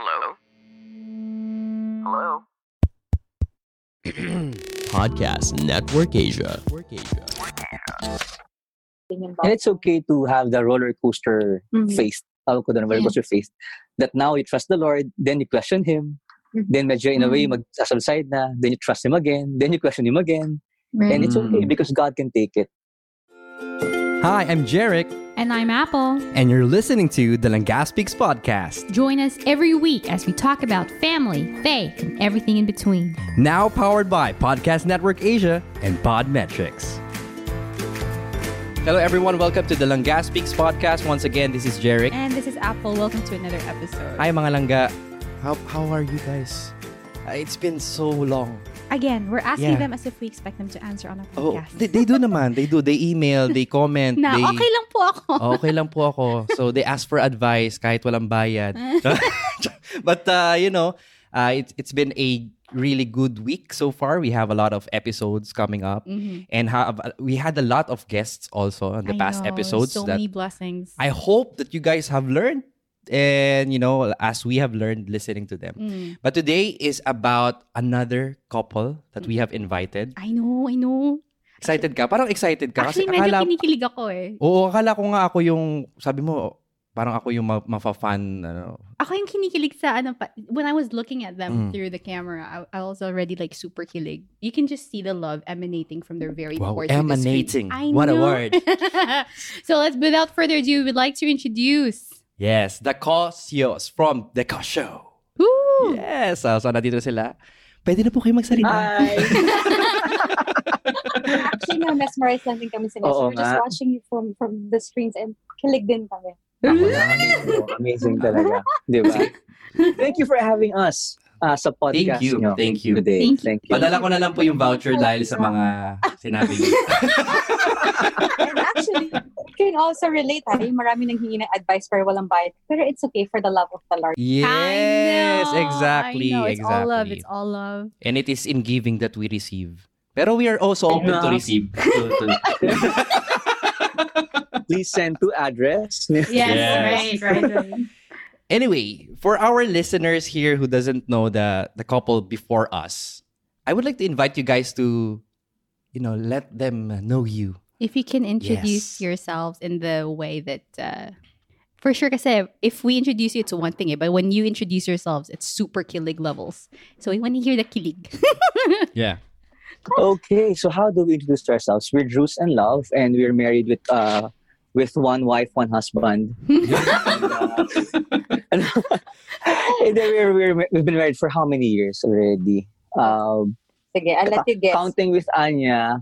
Hello? Hello? Podcast Network Asia. Ganyan And it's okay to have the roller coaster Mhm. face. Tawag ko doon, roller Yeah. coaster face. That now you trust the Lord, then you question Him. Mhm. Then medyo in a way, Mhm. mag-subside na. Then you trust Him again. Then you question Him again. And it's okay Mm. because God can take it. Hi, I'm Jarek, And I'm Apple. and you're listening to the Langaspix podcast. Join us every week as we talk about family, faith, and everything in between. Now powered by Podcast Network Asia and Podmetrics. Hello, everyone. Welcome to the Langaspix podcast. Once again, this is Jarek. And this is Apple. Welcome to another episode. Hi, mga langga. How, how are you guys? Uh, it's been so long. Again, we're asking Yeah. them as if we expect them to answer on a Oh, podcast. they, they do naman. They do. They email, they comment. na, they, okay lang po ako. okay lang po ako. So they ask for advice kahit walang bayad. but uh, you know, uh, it's it's been a really good week so far. We have a lot of episodes coming up, Mhm. and have we had a lot of guests also on the I past know, episodes. So that many blessings. I hope that you guys have learned, and you know, as we have learned listening to them. Mm. But today is about another couple that we have invited. I know, I know. Excited ka? Parang excited ka Actually, kasi medyo akala kinikilig ako eh. Oo, akala ko nga ako yung, sabi mo, parang ako yung ma- mafa-fan, ano. Ako yung kinikilig sa ano pa. When I was looking at them Mm. through the camera, I, I was already like super kilig. You can just see the love emanating from their very Wow, the emanating. What a word. so let's, without further ado, we'd like to introduce. Yes, the Cosios from The Cos Show. Woo! Yes, uh, so nandito sila. Pwede na po kayo magsalita. Hi! Actually, na mesmerized lang din kami sa Oo We're just watching you from from the screens and kilig din kami. Ako amazing, amazing talaga. Di ba? Thank you for having us uh, sa podcast Thank you, nyo thank you. today. Thank you. Thank you. Padala ko na lang po yung voucher dahil sa mga sinabi niyo. And actually, can also relate ha. Yung marami nang hingi ng advice pero walang bayad. Pero it's okay for the love of the Lord. Yes, I know, exactly, I know. It's exactly. all love. It's all love. And it is in giving that we receive. Pero we are also open to receive. To- to- Please send to address. Yes, Yes. right, right, right. Anyway, for our listeners here who doesn't know the the couple before us, I would like to invite you guys to, you know, let them know you. If you can introduce Yes. yourselves in the way that, uh, for sure, kasi if we introduce you, it's one thing, eh, but when you introduce yourselves, it's super kilig levels. So we want to hear the kilig. Yeah. Okay, so how do we introduce ourselves? We're Drews and Love, and we're married with uh with one wife, one husband. and and then we're, we're we've been married for how many years already? Um, Sige, I'll let you guess. counting with Anya.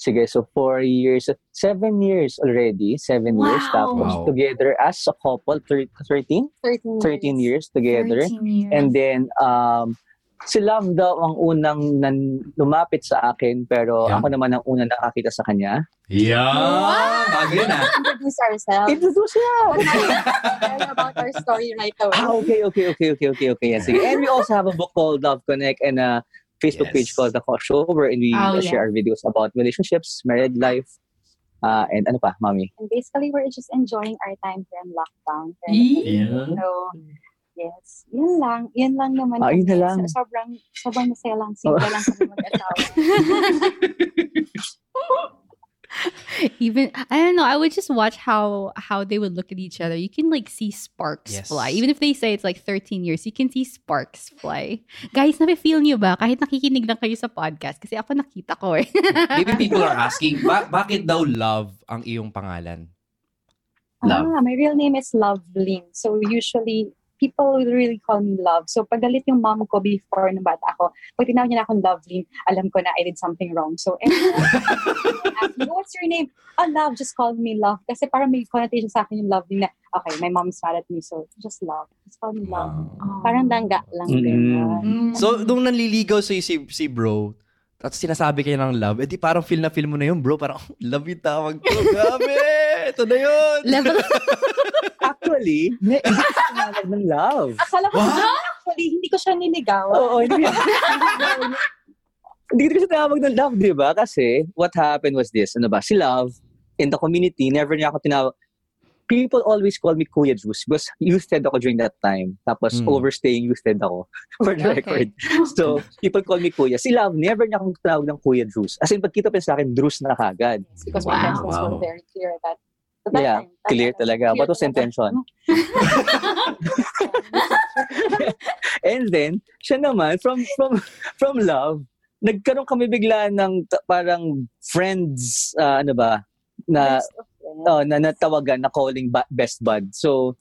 Sige, so four years, seven years already, seven years. Wow. Tapos Wow. together as a couple, thir- 13? 13 13 years together. 13 years. And then, um, si Love daw ang unang nan lumapit sa akin, pero Yeah. ako naman ang unang nakakita sa kanya. Yeah. Bago yun ah. Introduce ourselves. Introduce siya! Tell about our story right away. ah, okay, okay, okay, okay, okay, okay. Yes, sige. And we also have a book called Love Connect and a Facebook page Yes. called The Cause Show wherein we Oh, share our videos about relationships, married life, uh, and ano pa, mami? And basically, we're just enjoying our time here in lockdown. Yeah. So, yes. Yun lang. Yun lang naman. Ah, yun na lang. So, sobrang, sobrang masaya lang. Simple lang kami mag-asawa. Even I don't know. I would just watch how how they would look at each other. You can like see sparks Yes. fly. Even if they say it's like 13 years, you can see sparks fly. Guys, nafe-feel niyo ba kahit nakikinig lang kayo sa podcast kasi ako nakita ko eh. Maybe people are asking, ba- bakit daw love ang iyong pangalan? Love. Ah, my real name is Lovelyn. So, usually, people will really call me Love. So, pag galit yung mom ko before ng bata ako, pag tinawag niya na akong Lovelyn, alam ko na I did something wrong. So, everyone ask me, what's your name? Oh, Love. Just call me Love. Kasi parang may connotation sa akin yung Lovelyn na, okay, my mom is mad at me, so just Love. Just call me Love. Parang dangga lang din. Mm. Mm. So, nung nanliligaw si, si, si bro, at sinasabi kayo ng love, edi parang feel na feel mo na yun, bro. Parang, love yung tawag ko. Gabi! Ito na yun! Level Actually, may hindi ko tinawag ng love. Akala ko, What? actually, hindi ko siya niligaw. Oo, hindi. Hindi ko siya tinawag ng love, di ba? Kasi, what happened was this, ano ba, si Love, in the community, never niya ako tinawag, people always call me Kuya Juice because youth ed ako during that time. Tapos Hmm. overstaying youth ed ako for the Okay. record. So, people call me Kuya. Si Love, never niya akong tawag ng Kuya Juice. As in, pagkita pa sa akin, Druce na kagad. because Wow. my intentions Wow. were very clear that at that Yeah, time, that clear time, talaga. clear What was intention? And then, siya naman, from from from Love, nagkaroon kami bigla ng ta- parang friends, ah, ano ba, na, oh, na natawagan, na calling ba- best bud. So,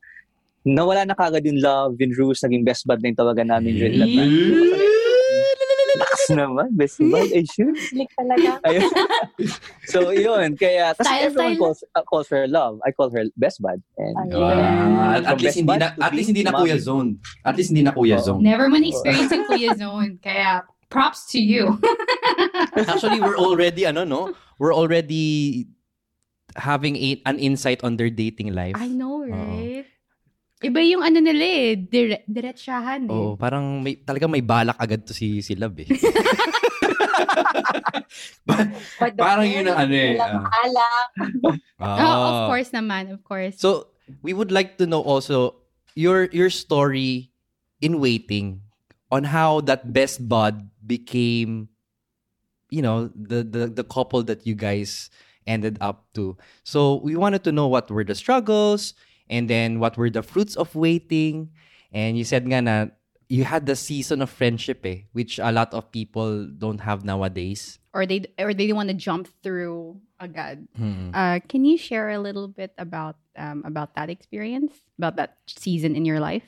nawala na kagad yung Love, yung Bruce, naging best bud na yung tawagan namin during that time. Naman, best bud. Ay, shit. Slick talaga. Ayun. so, yun. Kaya, kasi Style, everyone style. calls, uh, calls her love. I call her best bud. And, Ayun. Ah, at, From at least hindi na at least hindi na Kuya. Zone. At least hindi na Kuya Oo. Zone. Never man experience in Kuya Zone. Kaya, props to you. Actually, we're already ano no? We're already having a, an insight on their dating life. I know, right? Iba yung ano nila eh. Dire- diretsyahan eh. Oo, parang may talaga may balak agad to si si Love eh. Parang yun ang ano eh, walang ah. alak. Oh, of course naman, of course. So, we would like to know also your your story in waiting on how that best bud became you know, the the the couple that you guys ended up to. So, we wanted to know what were the struggles and then what were the fruits of waiting. And you said nga na you had the season of friendship eh, which a lot of people don't have nowadays. or they or they want to jump through agad. Hmm. Uh, can you share a little bit about um, about that experience, about that season in your life?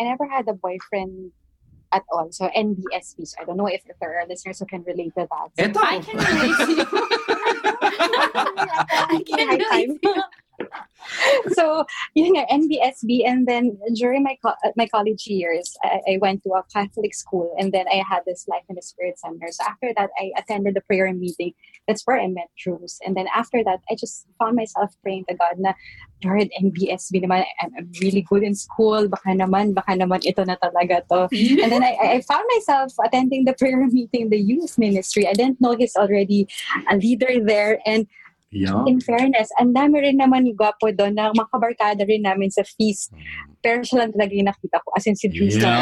I never had a boyfriend at all. So NBSB. So I don't know if, if there are listeners who can relate to that. So, I can relate to you. I can High relate to you. So you know NBSB and then during my co- uh, my college years I, I went to a Catholic school and then I had this life in the spirit center. So after that I attended the prayer meeting. That's where I met Drews. And then after that I just found myself praying to God na NBSB naman I'm, I'm really good in school. Baka naman baka naman ito na talaga to. And then I, I found myself attending the prayer meeting the youth ministry. I didn't know he's already a leader there. And Yeah. in fairness, ang dami rin naman gwapo doon na makabarkada rin namin sa feast. Pero siya lang talaga yung nakita ko. As in si Drews lang.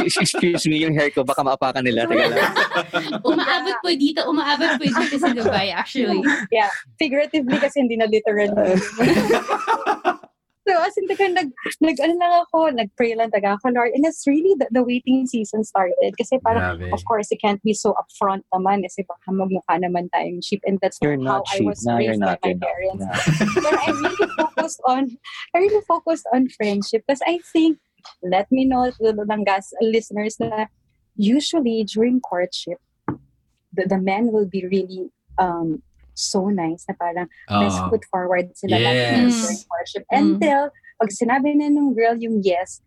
excuse me, yung hair ko, baka maapakan nila. Lang. umaabot po dito, umaabot po dito sa Dubai actually. Yeah. Figuratively kasi hindi na literal. so as in taga nag, nag ano lang ako, nag-pray lang taga ako, Lord. And it's really the, the waiting season started. Kasi parang, Grabe. of course, it can't be so upfront naman. Kasi baka magmukha naman tayong cheap. And that's You're not not how. I was No, raised by not. my not. parents. Yeah. but I really focused on I really focused on friendship because I think let me know the Langas listeners na usually during courtship the, the men will be really um so nice na parang best Oo. foot forward sila Yes. during courtship until pag sinabi na nung girl yung yes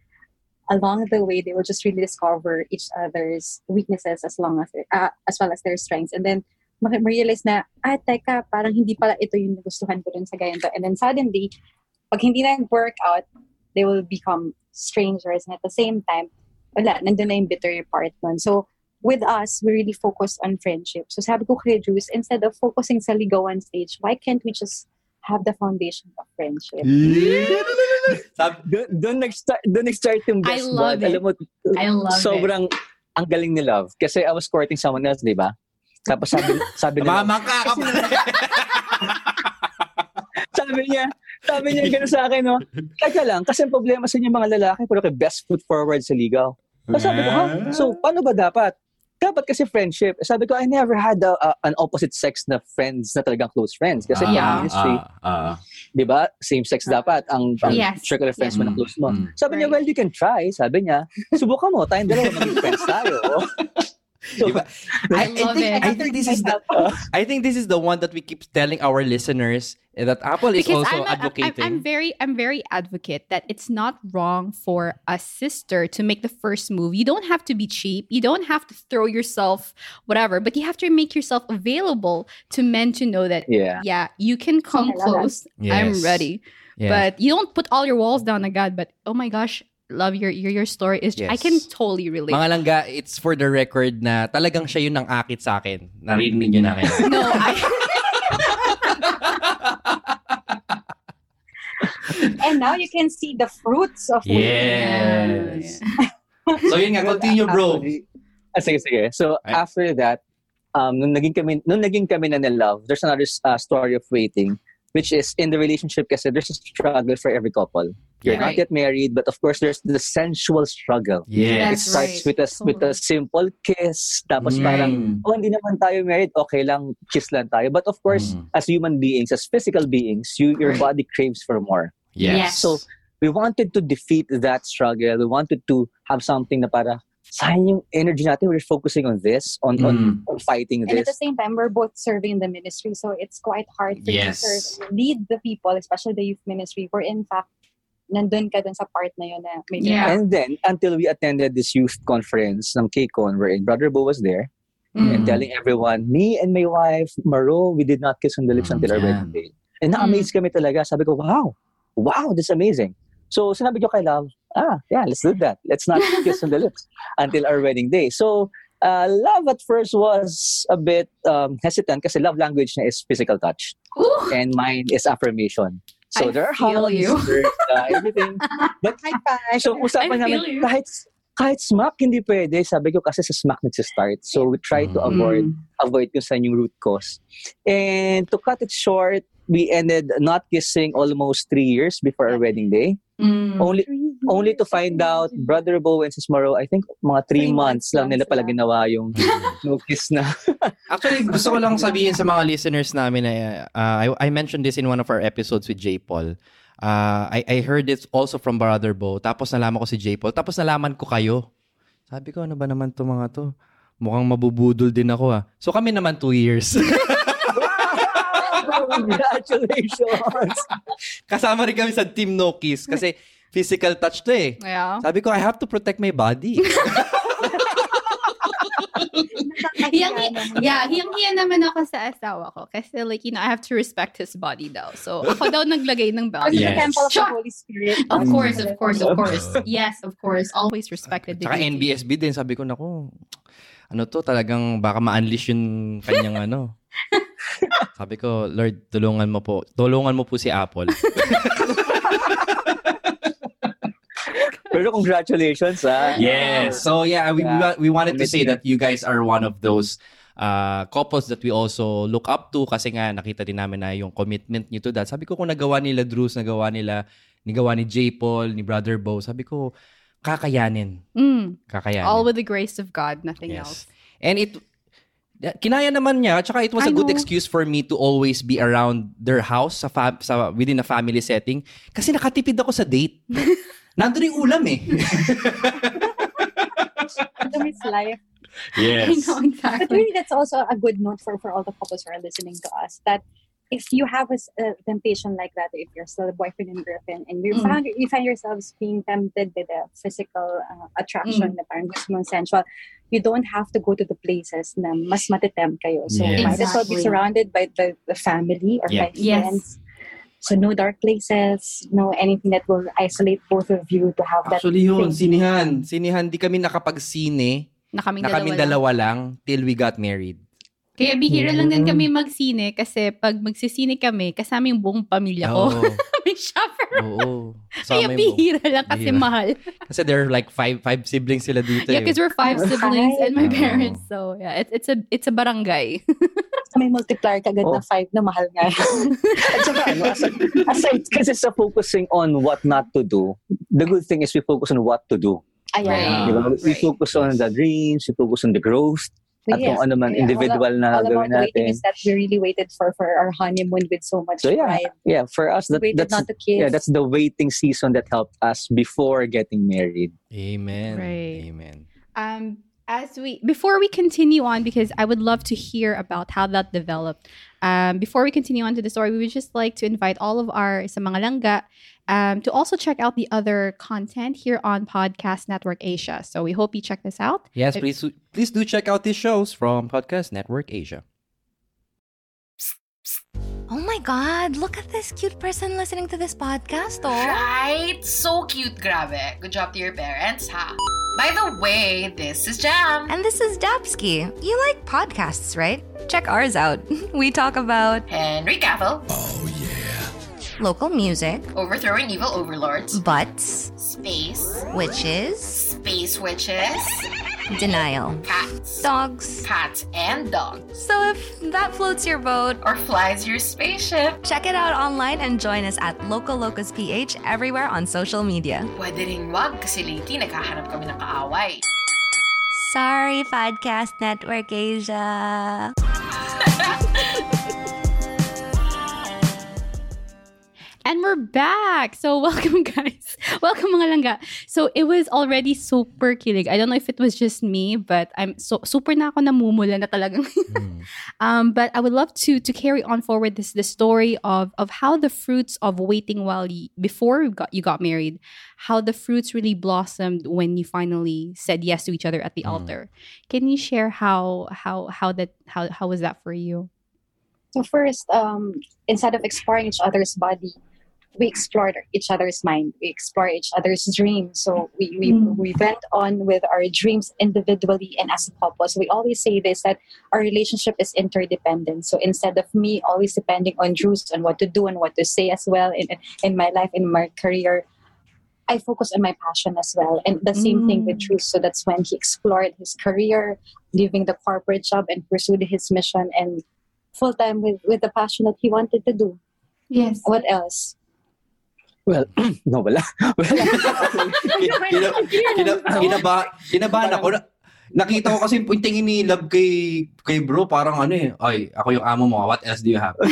along the way they will just really discover each other's weaknesses as long as uh, as well as their strengths. And then ma-realize na ah teka parang hindi pala ito yung nagustuhan ko dun sa ganito. And then suddenly pag hindi na work out they will become strangers. And at the same time wala nandun na yung bitter part nun. So with us, we really focused on friendship. So sabi ko kay Juice, instead of focusing sa ligawan stage, why can't we just have the foundation of friendship? Sabi, Doon, doon nag-start, doon nag-start yung I best love bud. it. Alam mo, I love it. sobrang ang galing ni Love. Kasi I was courting someone else, di ba? Tapos sabi, sabi ni Mama ka sabi niya, sabi niya gano'n sa akin, no? Teka lang, kasi ang problema sa inyo mga lalaki, puro kay best foot forward sa ligaw. Tapos sabi ko, ha? So, paano ba dapat? Dapat kasi friendship. Sabi ko, I never had a, a- an opposite sex na friends na talagang close friends. Kasi Ah, pag ministry, ah, ah. di ba? Same sex dapat. Ang, ang Yes. circle of friends mo na close mo. mm. Sabi niya, Right. well, you can try. Sabi niya, subukan mo. Tayong dalawa maging friends tayo. so, Diba? I I, love think, it. I think this is the I think this is the one that we keep telling our listeners eh, that Apple is because also I'm, a- I'm, advocating. I'm very I'm very advocate that it's not wrong for a sister to make the first move. You don't have to be cheap. You don't have to throw yourself whatever, but you have to make yourself available to men to know that yeah. yeah, you can come I love that. close. I'm ready. Yeah. But you don't put all your walls down agad, but oh my gosh, love your your, your story is I Yes. can totally relate. Mga langga, it's for the record na talagang siya yung nang akit sa akin. Narinig niyo na kayo. no, I And now you can see the fruits of Yes. So yun nga, continue bro. Actually, ah, sige, sige. So, Ay. after that, um, nung naging kami, nung naging kami na love, there's another uh, story of waiting, which is in the relationship kasi there's a struggle for every couple. You're Yeah. not yet married, but of course, there's the sensual struggle. Yes. It starts right. with a with a simple kiss, tapos Mm. parang oh, hindi naman tayo married, okay lang, kiss lang tayo. But of course, Mm. as human beings, as physical beings, you your body craves for more. Yes. So, we wanted to defeat that struggle. We wanted to have something na para sayang yung energy natin. We're focusing on this, on on, Mm. on fighting And at the this. same time, we're both serving in the ministry, so it's quite hard for Yes. you to and lead the people, especially the youth ministry, where in fact, nandun ka dun sa part na yun na may Yeah. And then, until we attended this youth conference ng KCON, wherein Brother Bo was there, and Mm. telling everyone, me and my wife, Maro, we did not kiss on the lips Mm, until our yeah. wedding day. And na-amaze kami talaga. Sabi ko, wow, wow, this is amazing. So, sinabi ko kay Love, ah, yeah, let's do that. Let's not kiss on the lips until our wedding day. So, uh, Love at first was a bit um, hesitant kasi love language niya is physical touch. Ooh. And mine is affirmation. So, I there are feel hugs, you. there's uh, everything. But, High five. so, usapan namin, kahit, kahit smack, hindi pwede. Sabi ko kasi sa smack nagsa-start. So, we try to Mm. avoid Mm. avoid kung saan yung root cause. And to cut it short, we ended not kissing almost three years before our wedding day. Mm. Only only to find out Brother Bo and Sis Maro, I think mga three, Three months, months lang nila pala sila. ginawa yung no kiss na. Actually, gusto ko lang sabihin sa mga listeners namin na uh, I, I mentioned this in one of our episodes with J. Paul. Uh, I, I heard it also from Brother Bo. Tapos nalaman ko si J. Paul. Tapos nalaman ko kayo. Sabi ko, ano ba naman to mga to? Mukhang mabubudol din ako ah. So kami naman two years. Congratulations! Kasama rin kami sa Team No Kiss kasi physical touch to eh. Yeah. Sabi ko, I have to protect my body. Hiyang, yeah, hiyang-hiya naman ako sa asawa ko. Kasi like, you know, I have to respect his body daw. So, ako daw naglagay ng belt. the Yes. temple of the. Holy Spirit. Of course, of course, of course. Yes, of course. Always respected Tsaka dignity. NBSB din. Sabi ko, naku, ano to, talagang baka ma-unleash yung kanyang ano. Sabi ko, Lord, tulungan mo po. Tulungan mo po si Apple. Pero congratulations ah. So yeah, we, we Yeah. we wanted to say that you guys are one of those uh, couples that we also look up to kasi nga nakita din namin na yung commitment nyo to that. Sabi ko kung nagawa nila Drews, nagawa nila, nagawa ni J. Paul, ni Brother Bo, sabi ko, kakayanin. Mm. Kakayanin. All with the grace of God, nothing else. And it, kinaya naman niya, tsaka it was a I good know. excuse for me to always be around their house sa, fa- sa within a family setting kasi nakatipid ako sa date. Nandun yung ulam eh. Freedom is life. I know, But exactly. really, that's also a good note for, for all the couples who are listening to us that if you have a, a temptation like that, if you're still a boyfriend and girlfriend, and you Mm. found you find yourselves being tempted by the physical uh, attraction, Mm. na parang gusto mong sensual, you don't have to go to the places na mas matitempt kayo. So Yes. might as well be surrounded by the, the family or Yeah. by Yes. friends. So no dark places, no anything that will isolate both of you to have that. Actually yun, thing. sinihan. Sinihan, di kami nakapag-sine Na kaming na dalawa, kaming lang. dalawa lang till we got married. Kaya bihira lang din kami magsine kasi pag magsisine kami, kasama yung buong pamilya ko. Oo. May shopper. Oo. Kaya Sama yung- bihira lang kasi Bihira. mahal. Kasi there are like five five siblings sila dito Yeah, eh. because we're five Oh, siblings and my parents. So yeah, it's it's a it's a barangay. May multiplier kagad Oh. na five na mahal nga. At saka, ano, aside, aside kasi sa focusing on what not to do, the good thing is we focus on what to do. Ayan. Right. Di ba? We Right. focus on the dreams, we focus on the growth, at Yes. kung ano man Yeah, individual all, na all gawin about waiting natin. is that we really waited for for our honeymoon with so much So yeah, pride. yeah, for us that, We waited that's not to kiss. yeah, that's the waiting season that helped us before getting married. Amen. Right. Amen. Um, as we before we continue on, because I would love to hear about how that developed. Um, before we continue on to the story, we would just like to invite all of our sa mga langga um, to also check out the other content here on Podcast Network Asia. So we hope you check this out. Yes, If- please please do check out these shows from Podcast Network Asia. Oh my god, look at this cute person listening to this podcast, oh. Right? So cute, grabe. Good job to your parents, ha? By the way, this is Jam. And this is Dapsky. You like podcasts, right? Check ours out. We talk about Henry Cavill. Oh, yeah. Local music. Overthrowing evil overlords. Butts. Space. Witches. Space witches. Denial. Cats. Dogs. Cats and dogs. So if that floats your boat, Or flies your spaceship. check it out online and join us at Local Locus PH everywhere on social media. Pwede rin wag kasi lately naghahanap kami ng kaaway. Sorry, Podcast Network Asia. And we're back. So welcome guys. Welcome mga langga. So it was already super kilig. I don't know if it was just me, but I'm so super na ako namumula na talagang. um, but I would love to to carry on forward this the story of of how the fruits of waiting while you, before you got you got married, how the fruits really blossomed when you finally said yes to each other at the altar. Can you share how how how that how how was that for you? So first, um, instead of exploring each other's body, we explored each other's mind. We explored each other's dreams. So we, we, Mm. we went on with our dreams individually and as a couple. So we always say this that our relationship is interdependent. So instead of me always depending on Drews on what to do and what to say as well in, in my life, in my career, I focus on my passion as well. And the same thing with Mm. Drews. So that's when he explored his career, leaving the corporate job and pursued his mission and full time with, with the passion that he wanted to do. Yes. What else? Well, no, wala. wala. Kina, kina, kinaba, kinabahan ako. Na- Nakita ko kasi yung tingin ni Love kay, kay bro, parang ano eh, ay, ako yung amo mo, what else do you have?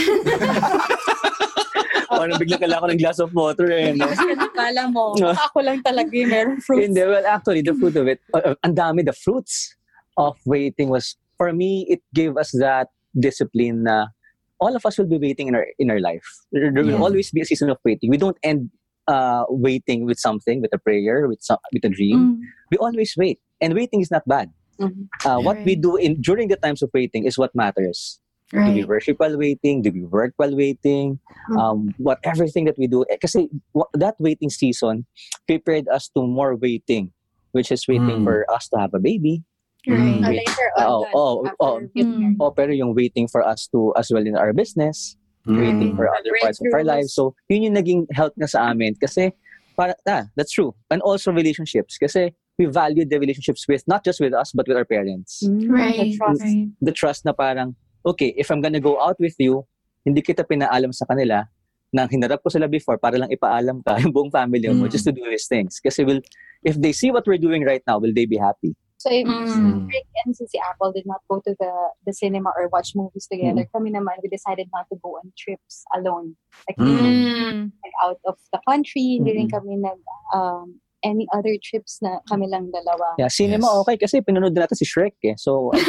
Parang bigla kala ko ng glass of water eh. No? Kala mo, ako lang talaga yung meron fruits. Hindi, well, actually, the fruit of it, uh, uh, ang dami, the fruits of waiting was, for me, it gave us that discipline na all of us will be waiting in our in our life. There, there will Yeah. always be a season of waiting. We don't end uh, waiting with something, with a prayer, with some, with a dream. Mm. We always wait, and waiting is not bad. Mhm. Uh, What we do in during the times of waiting is what matters. Do we worship while waiting? Do we work while waiting? Mm. Um, what everything that we do, eh, kasi wa- that waiting season prepared us to more waiting, which is waiting Mm. for us to have a baby. Right. Wait. later on, Oh, oh, after oh. Mm. married. O pero yung waiting for us to as well in our business, waiting Mm. for other parts of our lives. So yun yung naging help na sa amin kasi para ah, that's true. And also relationships kasi we value the relationships with not just with us but with our parents. Mm, the Right. trust. Right. the trust na parang, okay, if I'm gonna go out with you, hindi kita pinaalam sa kanila na hinarap ko sila before para lang ipaalam ka yung buong family mo Mm. just to do these things. Kasi will, if they see what we're doing right now, will they be happy? So if Mm. Rick and si Apple did not go to the, the cinema or watch movies together, kami naman, we decided not to go on trips alone. Like, Mm. Mm. went out of the country, hindi rin Mm. kami nag, um, any other trips na kami lang dalawa. Yeah, cinema Yes. okay kasi pinanood natin si Shrek eh. So,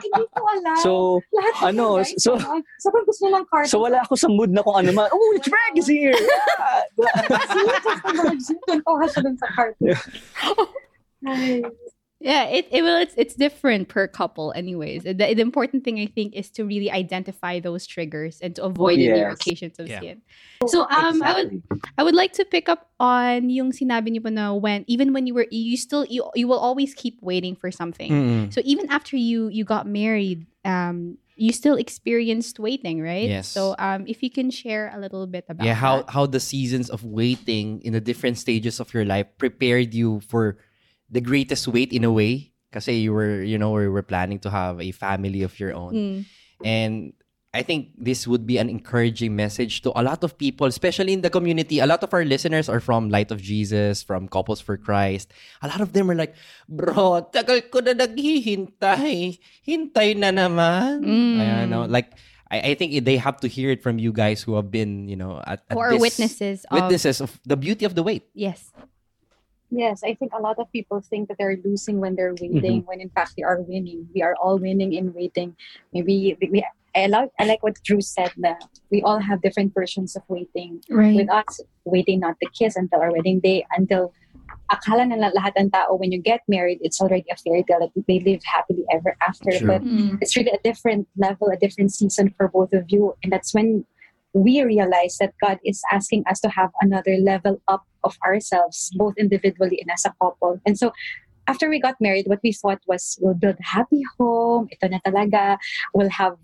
Hindi ko alam. so, Lahat ano, guys, so- ah, sobrang gusto nilang cartoon. so wala ako sa mood na kung ano man, oh, Shrek is here! Tuntuhan siya dun sa cartoon. Ay. Yeah, it, it will it's it's different per couple anyways. The, the important thing I think is to really identify those triggers and to avoid it Yes. your occasions of Yeah. sin. So um I would I would like to pick up on yung sinabi niyo po na when even when you were you still you, you will always keep waiting for something. Mm. So even after you you got married, um you still experienced waiting, right? Yes. So um if you can share a little bit about Yeah, how that. how the seasons of waiting in the different stages of your life prepared you for the greatest wait in a way. Kasi you were, you know, we were planning to have a family of your own. Mm. And I think this would be an encouraging message to a lot of people, especially in the community. A lot of our listeners are from Light of Jesus, from Couples for Christ. A lot of them are like, bro, tagal ko na naghihintay. Hintay na naman. Mm. Ayan, no? Like, I, I think they have to hear it from you guys who have been, you know, at, at Who are this- witnesses of witnesses of the beauty of the wait. yes. Yes, I think a lot of people think that they're losing when they're waiting, when in fact they are winning. We are all winning in waiting. Maybe we, we I like I like what Drew said that we all have different versions of waiting. Right. With us, waiting not to kiss until our wedding day, until akala na lahat ng tao when you get married, it's already a fairy tale that they live happily ever after. True. But Mm. it's really a different level, a different season for both of you. And that's when we realize that God is asking us to have another level up of ourselves, both individually and as a couple. And so after we got married, what we thought was we'll build a happy home, ito na talaga, we'll have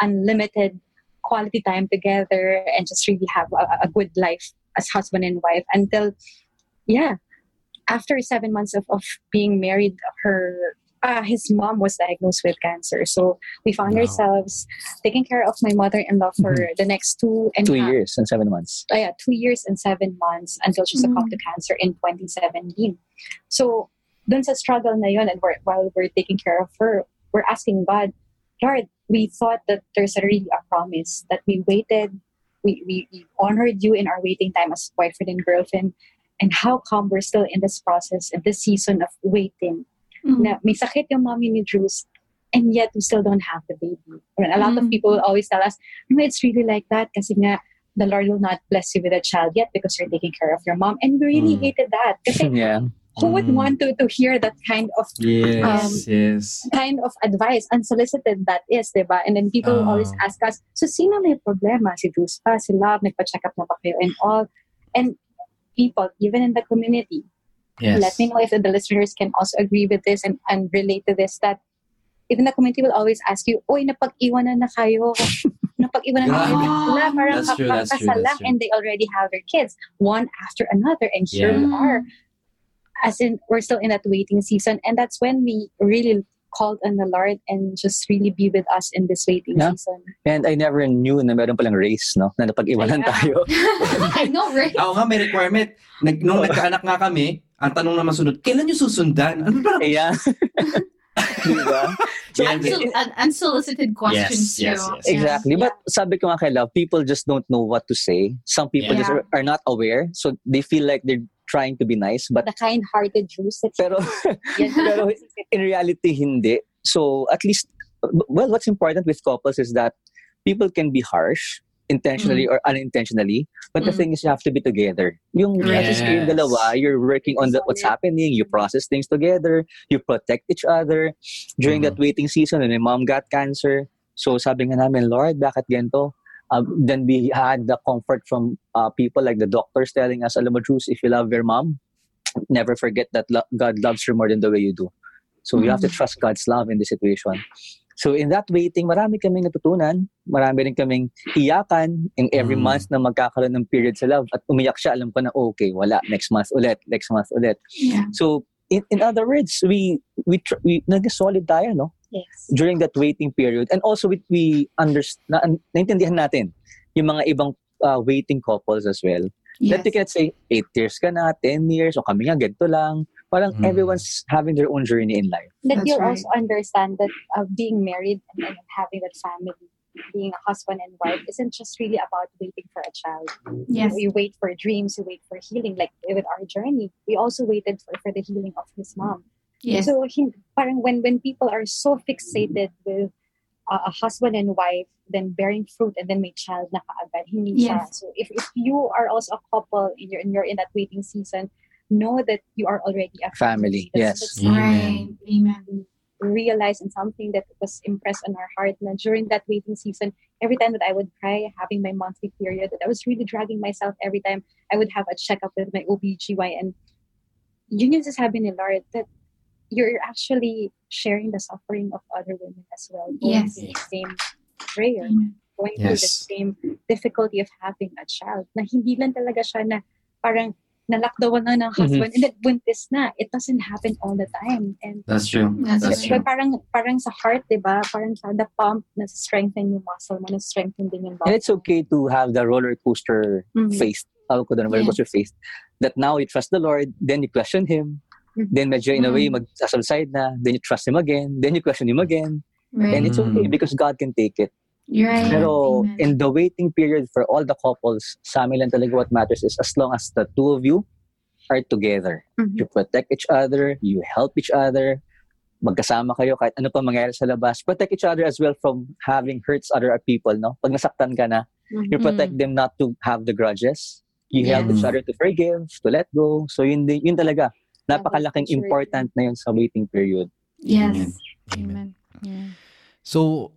unlimited quality time together and just really have a, a good life as husband and wife until, yeah, after seven months of, of being married, her uh, his mom was diagnosed with cancer. So we found Wow. ourselves taking care of my mother-in-law for Mhm. the next two and Two half- years and seven months. uh, yeah, two years and seven months until she succumbed to cancer in 2017. So, dun sa struggle na yun, and we're, while we're taking care of her, we're asking God, Lord, we thought that there's already a promise that we waited, we, we, we honored you in our waiting time as boyfriend and girlfriend, and how come we're still in this process, in this season of waiting? Mm-hmm. Na may sakit yung mommy ni Drews, and yet we still don't have the baby. And a lot of Mm. people always tell us, no, it's really like that kasi nga, the Lord will not bless you with a child yet because you're taking care of your mom. And we really Mm. hated that. Kasi Yeah. who would Mm. want to, to hear that kind of Yes, Um, yes. kind of advice, unsolicited that is, di ba? And then people will always ask us, so sino may problema? Si Bruce pa, si Love, nagpa-check up na ba kayo and all. And people, even in the community, Yes. let me know if the listeners can also agree with this and, and relate to this that even the community will always ask you, Uy, napag-iwanan na kayo. napag-iwanan na kayo. Wala, parang That's true, that's true, kakasal that's lang true. and they already have their kids, one after another. And here we are. As in, we're still in that waiting season. And that's when we really called on the Lord and just really be with us in this waiting Yeah. season. And I never knew na meron palang race, no? Na napag-iwanan Ay, ah. tayo. I know, right? Ako nga, may requirement. Nag, nung nagkaanak nga kami, ang tanong naman sunod, kailan nyo susundan? Ano ba? Ayan. Di ba? Yeah, Unsul- un- unsolicited questions yes, too. yes. Exactly. Yeah. But sabi ko nga kay Love, people just don't know what to say. Some people Yeah. just are, are not aware. So they feel like they're trying to be nice. But The kind-hearted Jews pero pero in reality, hindi. So at least, well, what's important with couples is that people can be harsh intentionally or unintentionally. But the Mm. thing is, you have to be together. Yung at least kayong Yes. dalawa, you're working on the, what's happening. You process things together. You protect each other. During that waiting season, when my mom got cancer, so sabi nga namin, Lord, bakit ganito? Um, then we had the comfort from uh, people like the doctors telling us, alam mo, Drews, if you love your mom, never forget that lo- God loves her more than the way you do. So you have to trust God's love in this situation. So in that waiting, marami kaming natutunan. Marami rin kaming iyakan in every Mm. month na magkakaroon ng period sa love. At umiyak siya, alam ko na, okay, wala. Next month ulit. Next month ulit. Yeah. So in, in other words, we we, tr- we nag-solid tayo, no? Yes. During that waiting period. And also we, we understand, na, naintindihan natin yung mga ibang uh, waiting couples as well. That you can say, 8 years ka na, 10 years, o kami nga, ganito lang. Parang Mm. everyone's having their own journey in life. that That's you'll right. also understand that uh, being married and, and having that family, being a husband and wife, isn't just really about waiting for a child. Yes. We wait for dreams, we wait for healing. Like with our journey, we also waited for, for the healing of his mom. Yes. So hin- parang when when people are so fixated with uh, a husband and wife, then bearing fruit and then may child na kaagad, hindi siya. Yes. So if, if you are also a couple and you're, and you're in that waiting season, know that you are already a Family, That's- yes. that's Right. Amen. realize and something that was impressed on our heart na during that waiting season, every time that I would cry, having my monthly period, that I was really dragging myself every time I would have a checkup with my OBGYN. Yun yung sasabi ni Lord that you're actually sharing the suffering of other women as well. Going Yes. through the same prayer, Amen. going through the same difficulty of having a child. Na hindi lang talaga siya na parang nalakdawan na ng husband and then buntis na. It doesn't happen all the time. And That's true. That's That's Diba, true. parang parang sa heart, 'di ba? Parang kada pump na strengthen yung muscle mo, na strengthen din yung And body. it's okay to have the roller coaster Mhm. face. Tawag ko doon, roller Yeah. coaster face. That now you trust the Lord, then you question Him. Mhm. Then medyo in a way, Mhm. mag-subside na. Then you trust Him again. Then you question Him again. Right. And it's okay because God can take it. Right. Pero Amen. in the waiting period for all the couples, sa amin lang talaga what matters is as long as the two of you are together. Mhm. You protect each other, you help each other, magkasama kayo kahit ano pa mangyari sa labas. Protect each other as well from having hurts other people, no? Pag nasaktan ka na, you Mhm. protect them not to have the grudges. You help Yes. each other to forgive, to let go. So yun, din- yun talaga. Napakalaking important na yun sa waiting period. Yes. Amen. Amen. Yeah. So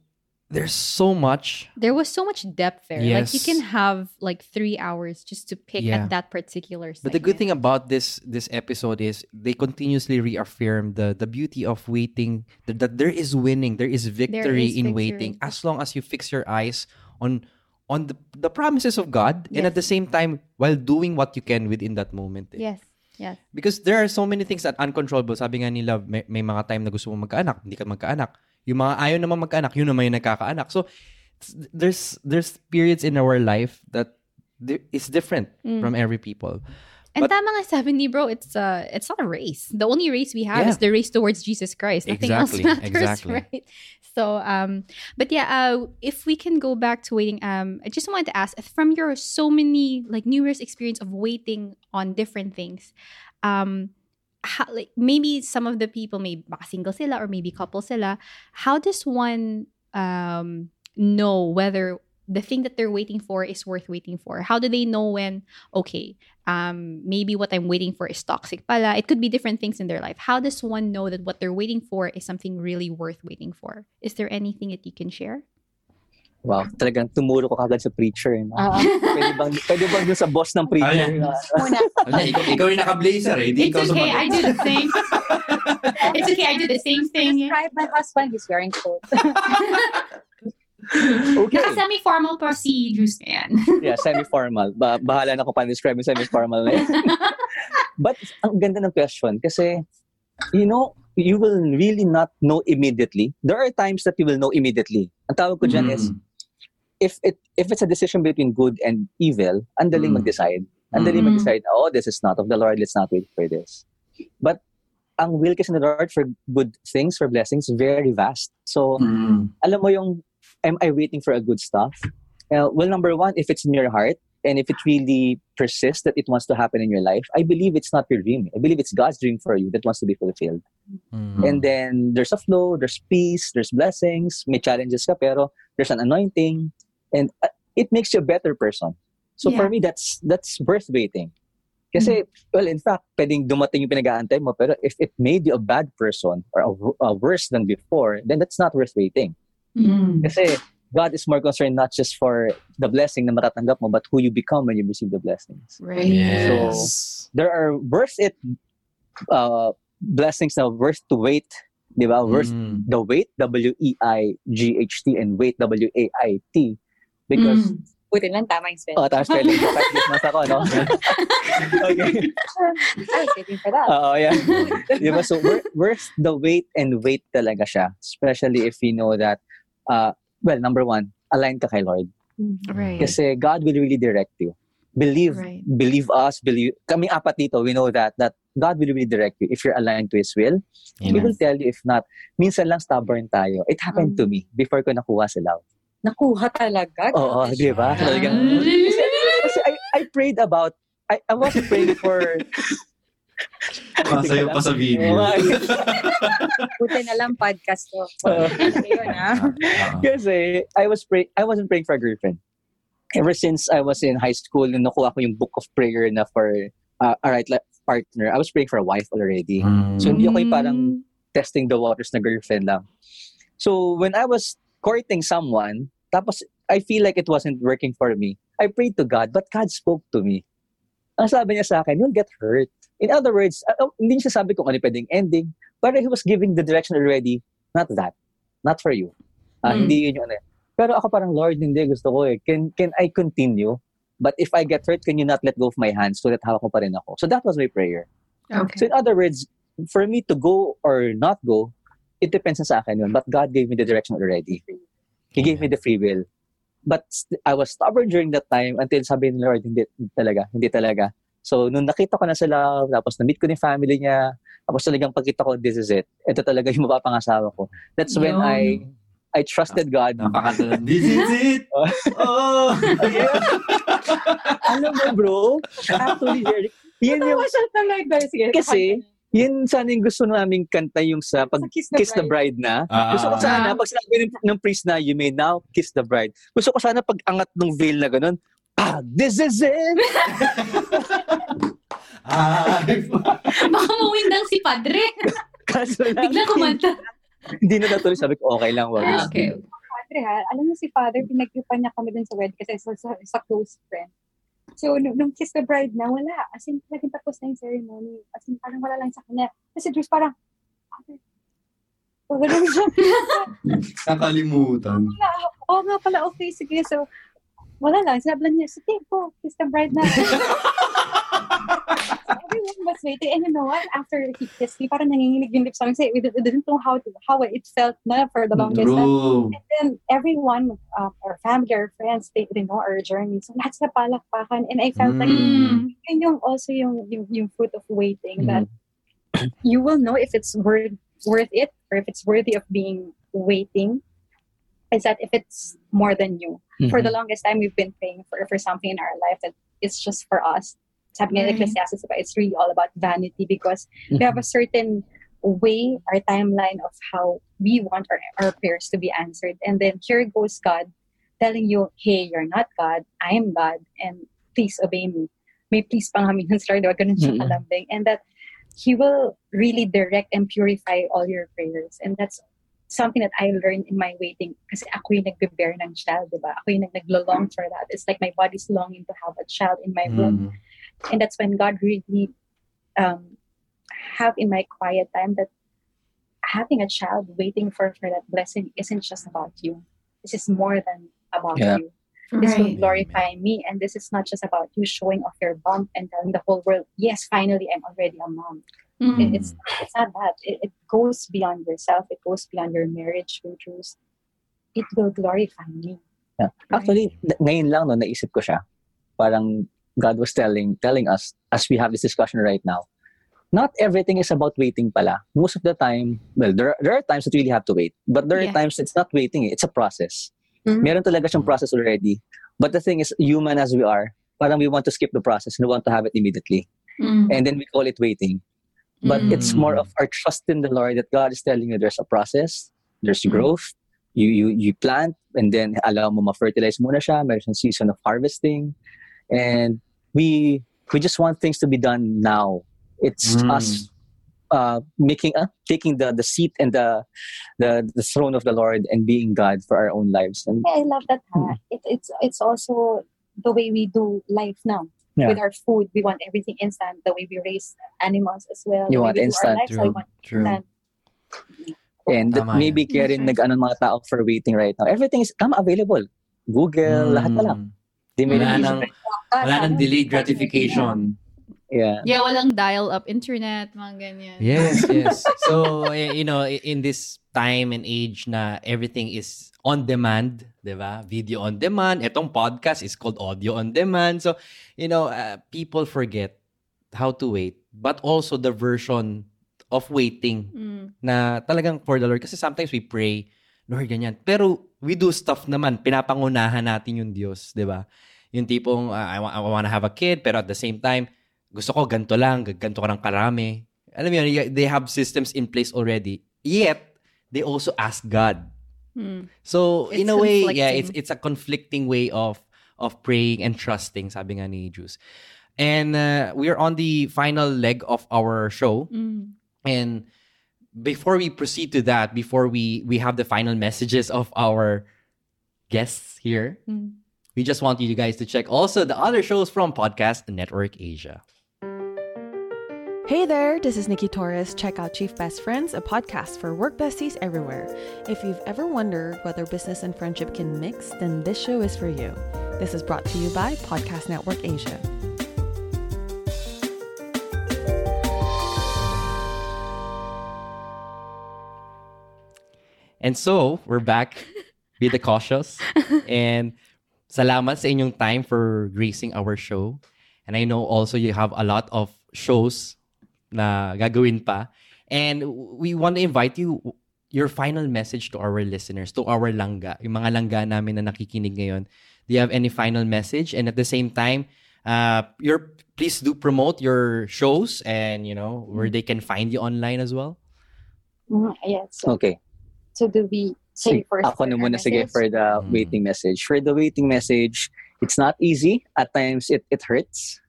there's so much. There was so much depth there. Like you can have like three hours just to pick Yeah. at that particular. But the good thing about this this episode is they continuously reaffirm the the beauty of waiting. That, that there is winning, there is victory in victory. waiting as long as you fix your eyes on on the the promises of God and at the same time while doing what you can within that moment. eh. Yes. Yes. Because there are so many things that uncontrollable. Sabi nga nila, may, may mga time na gusto mo magkaanak, hindi ka magkaanak. Yung mga ayaw naman magkaanak, yun naman yung nagkakaanak. So, there's there's periods in our life that is different Mm. from every people. And tama nga sabi ni bro, it's uh it's not a race. The only race we have Yeah. is the race towards Jesus Christ. Nothing Exactly, else matters, exactly. right? So um but yeah, uh if we can go back to waiting, um I just wanted to ask from your so many like numerous experience of waiting on different things, um how, like maybe some of the people may single sila or maybe couple sila, how does one um know whether the thing that they're waiting for is worth waiting for? How do they know when okay, um, maybe what I'm waiting for is toxic pala. It could be different things in their life. How does one know that what they're waiting for is something really worth waiting for? Is there anything that you can share? Wow, talagang tumuro ko kagad sa preacher. eh, No? Oo. pwede bang, pwede bang dun sa boss ng preacher? Na- Muna. ikaw, ikaw yung naka-blazer eh. It's okay. I do the same. it's okay. I do the same thing. Describe my husband. He's wearing clothes. okay. Naka-semi-formal pa si Juice yan. yeah, semi-formal. Ba bahala na kung paano describe yung semi-formal na yun. But ang ganda ng question kasi, you know, you will really not know immediately. There are times that you will know immediately. Ang tawag ko dyan is, if it if it's a decision between good and evil, ang daling Mm. mag-decide. Ang daling Mm. mag-decide, oh, this is not of the Lord, let's not wait for this. But ang will kasi ng Lord for good things, for blessings, very vast. So, alam mo yung, am I waiting for a good stuff? Uh, well, number one, if it's in your heart, and if it really persists that it wants to happen in your life, I believe it's not your dream. I believe it's God's dream for you that wants to be fulfilled. Mm. And then there's a flow, there's peace, there's blessings, may challenges ka, pero there's an anointing, and uh, it makes you a better person. So for me, that's that's worth waiting. Kasi, well, in fact, pwedeng dumating yung pinag-aantay mo, pero if it made you a bad person or a, w- a worse than before, then that's not worth waiting. Kasi God is more concerned not just for the blessing na matatanggap mo, but who you become when you receive the blessings. Right. Yes. There are worth it uh, blessings na worth to wait, di ba? Worth Mm. the wait, W-E-I-G-H-T, and wait, W-A-I-T. Because, Buti lang tama yung spelling. oh, tapos spelling kahit mas ako, no? okay. I was waiting for that. Oo, yeah. Di ba? So, wor- worth the wait and wait talaga siya. Especially if you know that, uh, well, number one, align ka kay Lord. Right. Kasi God will really direct you. Believe, Right. believe us, believe, kaming apat dito, we know that, that God will really direct you if you're aligned to His will. He Amen. will tell you if not. Minsan lang stubborn tayo. It happened to me before ko nakuha si love. Nakuha talaga. Oo, di ba? Talagang, kasi, kasi I, I prayed about, I, I wasn't praying for, Masayo pa sa video. Buti na lang podcast to. Oo. Ayun ah. Kasi I was pray I wasn't praying for a girlfriend. Ever since I was in high school, nung nakuha ko yung book of prayer na for uh, a right partner, I was praying for a wife already. Mm. So hindi ako yung parang testing the waters na girlfriend lang. So when I was courting someone, tapos I feel like it wasn't working for me, I prayed to God, but God spoke to me. Ang sabi niya sa akin, you'll get hurt. In other words, uh, uh, hindi niya sabi kung ano pwedeng ending, but He was giving the direction already, not that, not for you. Ah, Mm. Hindi yun yung ano. Pero ako parang, Lord, hindi, gusto ko eh. Can, can I continue? But if I get hurt, can you not let go of my hands so that hawak mo pa rin ako? So that was my prayer. Okay. So in other words, for me to go or not go, it depends na sa akin yun. But God gave me the direction already. He gave me the free will. But st- I was stubborn during that time until sabi ni Lord, hindi hindi talaga, hindi talaga. So, nung nakita ko na sila, tapos na-meet ko yung family niya, tapos talagang pagkita ko, this is it. Ito talaga yung mapapangasawa ko. That's when Yun. I I trusted God. Napakanta. This is it. Oh. Alam mo, bro, actually, Jeric, yun yung, Tawa siya talaga. Sige. Kasi, yun sana yung gusto namin kanta yung sa pag Sa Kiss kiss the the bride na. Ah. Gusto ko sana, pag sinabi ng, ng priest na, you may now kiss the bride. Gusto ko sana pag angat ng veil na ganun, ah, this is it! Ay, Baka mawindang si Padre. Kaso lang, Bigla kumanta. hindi na natuloy. Sabi ko, okay lang, wag. Ah, okay. Padre ha, alam mo si Father, pinagripan niya kami dun sa wedding kasi sa, sa, sa close friend. So, nung, nung kiss the bride na, wala. As in, naging tapos na yung ceremony. As in, parang wala lang sa kanya. Kasi Diyos parang, So, ganun siya. Nakalimutan. oo nga pala, okay, sige. So, wala lang. Sinabi lang niya, sige po, kiss the bride na. Everyone was waiting. And you know what? After he kissed me, parang nanginginig yung lips namin. We didn't know how to, how it felt na for the longest time. And then everyone, uh, our family, our friends, they, they know our journey. So lahat sila palakpakan. And I felt like, Mm. yun yung also yung, yung, yung fruit of waiting that you will know if it's worth worth it or if it's worthy of being waiting is that if it's more than you for the longest time we've been praying for for something in our life that it's just for us sabi nga. Ecclesiastes diba, it's really all about vanity because we have a certain way our timeline of how we want our, our prayers to be answered and then here goes God telling you hey you're not God I am God and please obey me may please pang kami ng Lord wag ganun siya kalambing and that he will really direct and purify all your prayers and that's something that I learned in my waiting kasi ako yung nagbe-bear ng child, di ba? Ako yung nag- naglo-long for that. It's like my body's longing to have a child in my womb. Mm. And that's when God really um, have in my quiet time that having a child waiting for, for that blessing isn't just about you. This is more than about Yeah. you. This will Right. glorify me. And this is not just about you showing off your bump and telling the whole world, yes, finally, I'm already a mom. Mm. It's it's not that. It, it goes beyond yourself. It goes beyond your marriage virtues. It will glorify me. Yeah. Actually, n- ngayon lang no, naisip ko siya. Parang God was telling telling us as we have this discussion right now. Not everything is about waiting pala. Most of the time, well, there, there are times that you really have to wait. But there are times it's not waiting, it's a process. Mhm. Meron talaga siyang process already. But the thing is, human as we are, parang we want to skip the process and we want to have it immediately. Mm. And then we call it waiting. But Mm. it's more of our trust in the Lord that God is telling you there's a process, there's Mm. growth. You you you plant and then allow mo ma-fertilize muna siya. Meron siyang season of harvesting. And we we just want things to be done now. It's Mm. us uh, making uh, taking the the seat and the the the throne of the Lord and being God for our own lives. And Yeah, I love that. Hmm. Ha? It, it's it's also the way we do life now. Yeah. With our food, we want everything instant. The way we raise animals as well. You want we instant, Our lifestyle, we want True. instant. and Tama maybe yan. kaya rin That's right. nag-ano mga tao for waiting right now. Everything is tama available. Google, lahat na lang. They made it Wala nang, wala nang delayed gratification. Yeah. Yeah, walang dial-up internet, mga ganyan. Yes, yes. So, you know, in this time and age na everything is on demand, 'di ba? Video on demand. Etong podcast is called audio on demand. So, you know, uh, people forget how to wait, but also the version of waiting Mm. na talagang for the Lord. Kasi sometimes we pray, Lord, ganyan. Pero we do stuff naman, pinapangunahan natin yung Diyos, di ba? Yung tipong, uh, I, wa- I wanna have a kid, pero at the same time, gusto ko ganito lang, g- ganito ko ng karami. Alam mo yun, they have systems in place already. Yet, they also ask God. Mm. So, in a way, yeah, it's it's a conflicting way of of praying and trusting, sabi nga ni Juice. And uh, we're on the final leg of our show. Mm. And before we proceed to that, before we we have the final messages of our guests here, Mm. We just want you guys to check also the other shows from Podcast Network Asia. Hey there, this is Nikki Torres. Check out Chief Best Friends, a podcast for work besties everywhere. If you've ever wondered whether business and friendship can mix, then this show is for you. This is brought to you by Podcast Network Asia. And so, we're back with the cautious. and salamat sa inyong time for gracing our show. And I know also you have a lot of shows na gagawin pa. And we want to invite you your final message to our listeners, to our langga, yung mga langga namin na nakikinig ngayon. Do you have any final message? And at the same time, uh, your please do promote your shows and you know where they can find you online as well. Mm, yeah. So, Okay. so do we say Sige, first? ako na our muna sige for the Mm. waiting message. For the waiting message, it's not easy. At times, it, it hurts.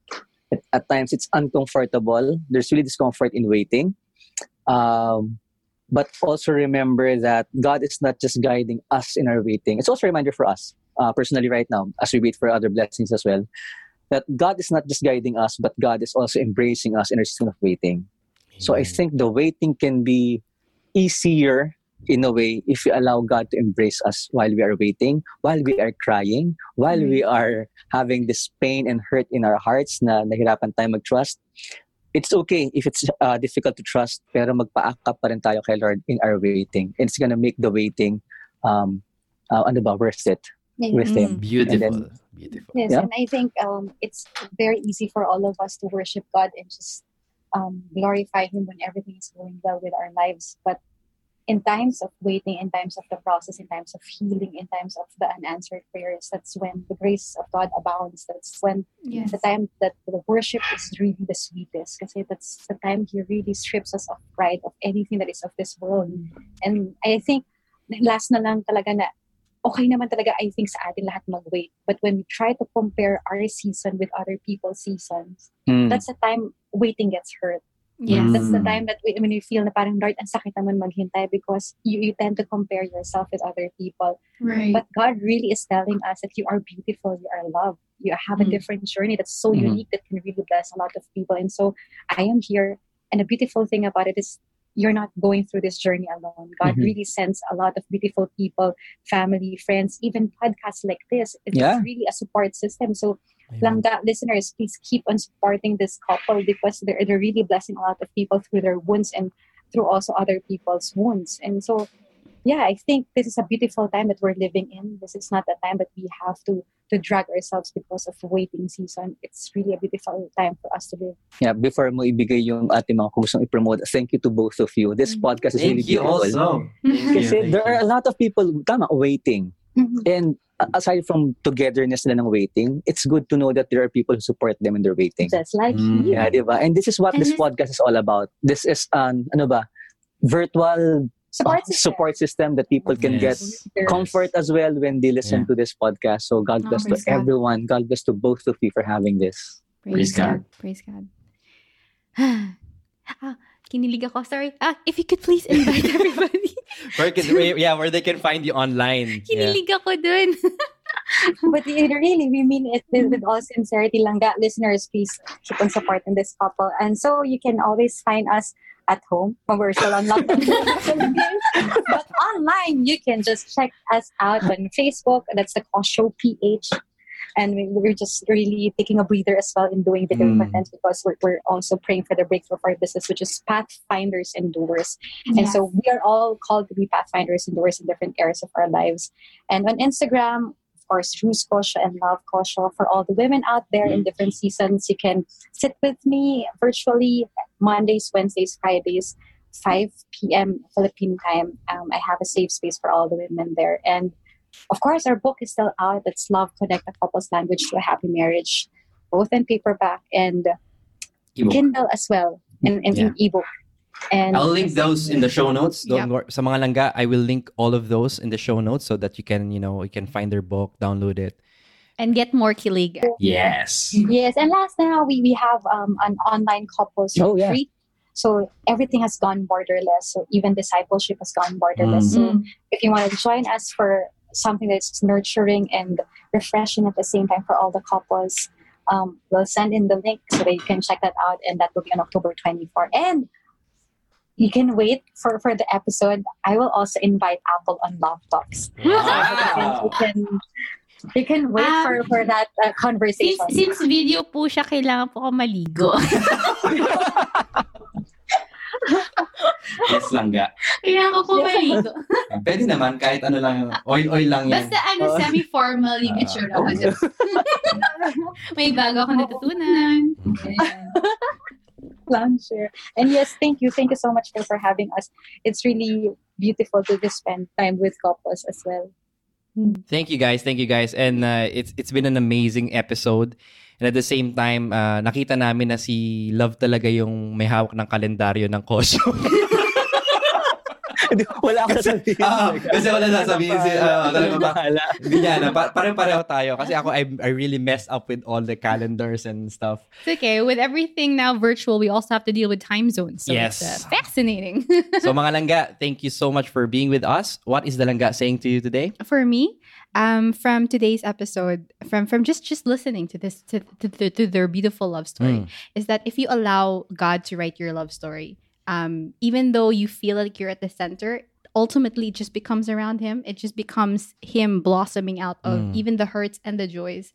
At, at times, it's uncomfortable. There's really discomfort in waiting. Um, but also remember that God is not just guiding us in our waiting. It's also a reminder for us, uh, personally, right now, as we wait for other blessings as well, that God is not just guiding us, but God is also embracing us in our season of waiting. So I think the waiting can be easier in a way, if we allow God to embrace us while we are waiting, while we are crying, while we are having this pain and hurt in our hearts na nahirapan tayo mag-trust, it's okay if it's uh, difficult to trust, pero magpa-akap pa rin tayo kay Lord in our waiting. And it's gonna make the waiting, um, uh, ano ba, worth it with Him. Beautiful. And then- Beautiful. Yes, Yeah. and I think um, it's very easy for all of us to worship God and just um, glorify Him when everything is going well with our lives. But in times of waiting, in times of the process, in times of healing, in times of the unanswered prayers, that's when the grace of God abounds. That's when Yes. the time that the worship is really the sweetest. Kasi that's the time He really strips us of pride, of anything that is of this world. And I think, last na lang talaga na, okay naman talaga, I think, sa atin lahat mag-wait. But when we try to compare our season with other people's seasons, Mm. that's the time waiting gets hurt. Yes. That's the Mm. time that we, when you feel na parang, Lord, ang sakit naman maghintay because you, you tend to compare yourself with other people. Right. But God really is telling us that you are beautiful, you are loved, you have a Mm. different journey that's so Mhm. unique that can really bless a lot of people. And so I am here. And the beautiful thing about it is you're not going through this journey alone. God Mhm. really sends a lot of beautiful people, family, friends, even podcasts like this. It's Yeah. really a support system. So Langga listeners, please keep on supporting this couple because they're, they're really blessing a lot of people through their wounds and through also other people's wounds. And so, yeah, I think this is a beautiful time that we're living in. This is not a time that we have to to drag ourselves because of waiting season. It's really a beautiful time for us to live. Yeah, before mo ibigay yung ating mga kung gustong i-promote, thank you to both of you. This mm. podcast is really Thank you beautiful. also. Thank you, Kasi thank there you. are a lot of people, tama, waiting. And aside from togetherness nila ng waiting, it's good to know that there are people who support them in their waiting. Just like Mm. you. Yeah, di ba? And this is what And this this- podcast is all about. This is an, ano ba, virtual Support uh, system. support system that people can get comfort as well when they listen Yeah. to this podcast. So God Oh, bless to God. everyone. God bless to both of you for having this. Praise God. Praise God. ah, kinilig ako. Sorry. Ah, if you could please invite everybody. Where can, yeah, where they can find you online. Yeah. kinilig ako dun. But it really, we mean it with, with all sincerity. Langga listeners, please keep on supporting this couple. And so you can always find us at home when we're still on lockdown. but online, you can just check us out on Facebook. That's the Cos Show PH. And we, we're just really taking a breather as well in doing video Mm. content because we're, we're also praying for the breakthrough for our business, which is pathfinders and doers. And so we are all called to be pathfinders and doers in different areas of our lives. And on Instagram, of course, Ruse Kosha and Love Kosha. For all the women out there in different seasons, you can sit with me virtually Mondays, Wednesdays, Fridays, 5 p.m. Philippine time. Um, I have a safe space for all the women there. And of course, our book is still out. It's Love Connect a Couple's Language to a Happy Marriage, both in paperback and Ebook. Kindle as well, and, and in ebook. And I'll link those in the show notes. Don't Yep. worry. Sa mga langga, I will link all of those in the show notes so that you can, you know, you can find their book, download it. and get more kilig. Yes. Yes, and last now we, we have um, an online couples Oh, yeah. retreat. So everything has gone borderless. So even discipleship has gone borderless. So Mm. if you want to join us for something that's nurturing and refreshing at the same time for all the couples, um, we'll send in the link so that you can check that out, and that will be on October 24. And you can wait for, for the episode. I will also invite Apple on Love Talks. Wow. You can you can wait Um, for, for that uh, Since, conversation. since video po siya, kailangan po ako maligo. yes, langga. kailangan ko po maligo. Pwede naman, kahit ano lang, oil-oil lang yan. Basta ano, semi-formal yung itsura ko. May bago ako natutunan. Sure. And yes, thank you. Thank you so much for, for having us. It's really beautiful to just spend time with couples as well. Thank you guys, thank you guys. And uh, it's it's been an amazing episode. And at the same time, uh, nakita namin na si Love talaga yung may hawak ng kalendaryo ng Kosyo. Wala akong sasabihin. Ah, kasi wala sasabihin si ah, talaga ba? Bahala. Hindi niya na. Pa- pareho-pareho tayo. Kasi ako, I, I really messed up with all the calendars and stuff. It's okay. With everything now virtual, we also have to deal with time zones. So Yes. it's uh, fascinating. So mga langga, thank you so much for being with us. What is the langga saying to you today? for me um from today's episode from from just just listening to this to, to, to, to their beautiful love story Mm. is that if you allow god to write your love story um even though you feel like you're at the center ultimately it just becomes around him. It just becomes him blossoming out of Mm. even the hurts and the joys.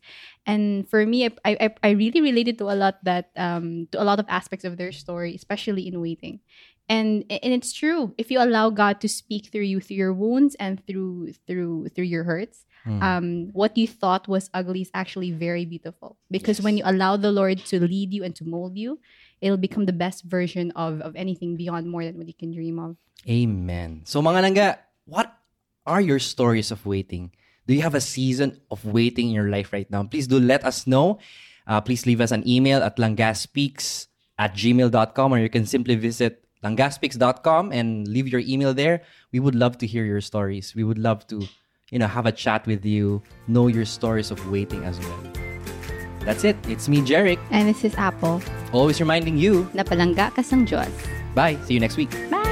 And for me, I, I, I really related to a lot that um to a lot of aspects of their story, especially in waiting. And and it's true. If you allow God to speak through you through your wounds and through through through your hurts, Mm. um, what you thought was ugly is actually very beautiful. Because when you allow the Lord to lead you and to mold you, it'll become the best version of, of anything beyond more than what you can dream of. Amen. So mga langga, what are your stories of waiting? Do you have a season of waiting in your life right now? Please do let us know. Uh, please leave us an email at langaspeaks at gmail.com or you can simply visit langaspeaks.com and leave your email there. We would love to hear your stories. We would love to, you know, have a chat with you, know your stories of waiting as well. That's it. It's me, Jeric, And this is Apple. always reminding you. Napalangga ka sang Diyos. Bye. See you next week. Bye!